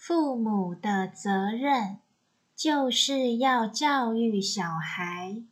父母的责任就是要教育小孩。